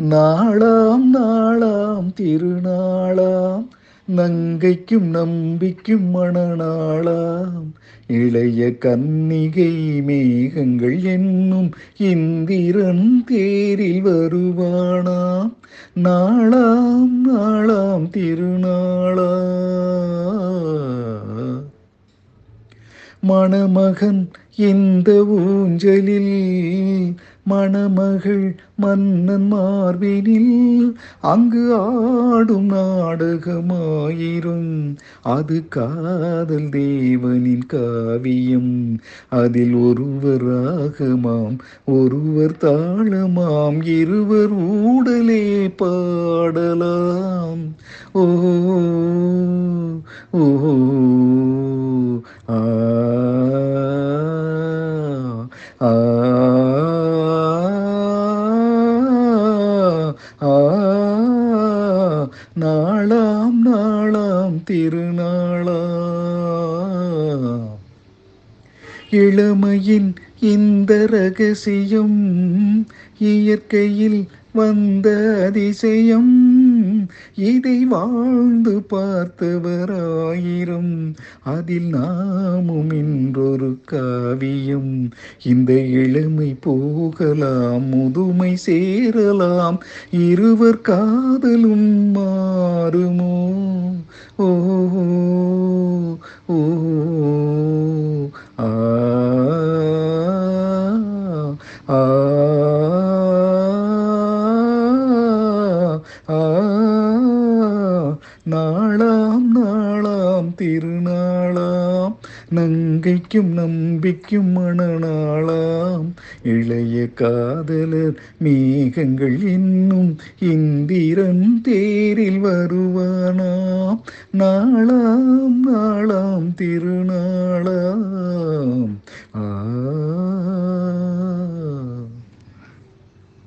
நாளாம் நாளாம் திருநாளாம் நங்கைக்கும் நம்பிக்கும் மணநாளாம் இளைய கன்னிகை மேகங்கள் என்னும் இந்திரன் தேரில் வருவானாம். நாளாம் நாளாம் திருநாளா மணமகன் இந்த ஊஞ்சலில் மணமகள் மன்னன் மார்பினில் அங்கு ஆடும் நாடகமாயிரும். அது காதல் தேவனின் காவியம். அதில் ஒருவர் ராகமாம் ஒருவர் தாளமாம் இருவர் ஊடலே பாடலாம். ஓ ஓ நாளாம் நாளாம் திருநாளா இளமையின் இந்த ரகசியம் இயற்கையில் வந்த அதிசயம். இதை வாழ்ந்து பார்த்தவராயிரம் அதில் நாமும் இன்றொரு காவியம். இந்த இளமை போகலாம் முதுமை சேரலாம் இருவர் காதலும் மாறுமோ ஓ ஓ ஆ ஆ ஆ நாளாம் நாளாம் திருநாளாம் நங்கைக்கும் நம்பிக்கும் மணநாளாம் இளைய காதலர் மேகங்கள் இன்னும் இந்திரன் தேரில் வருவானாம். நாளாம் நாளாம் திரு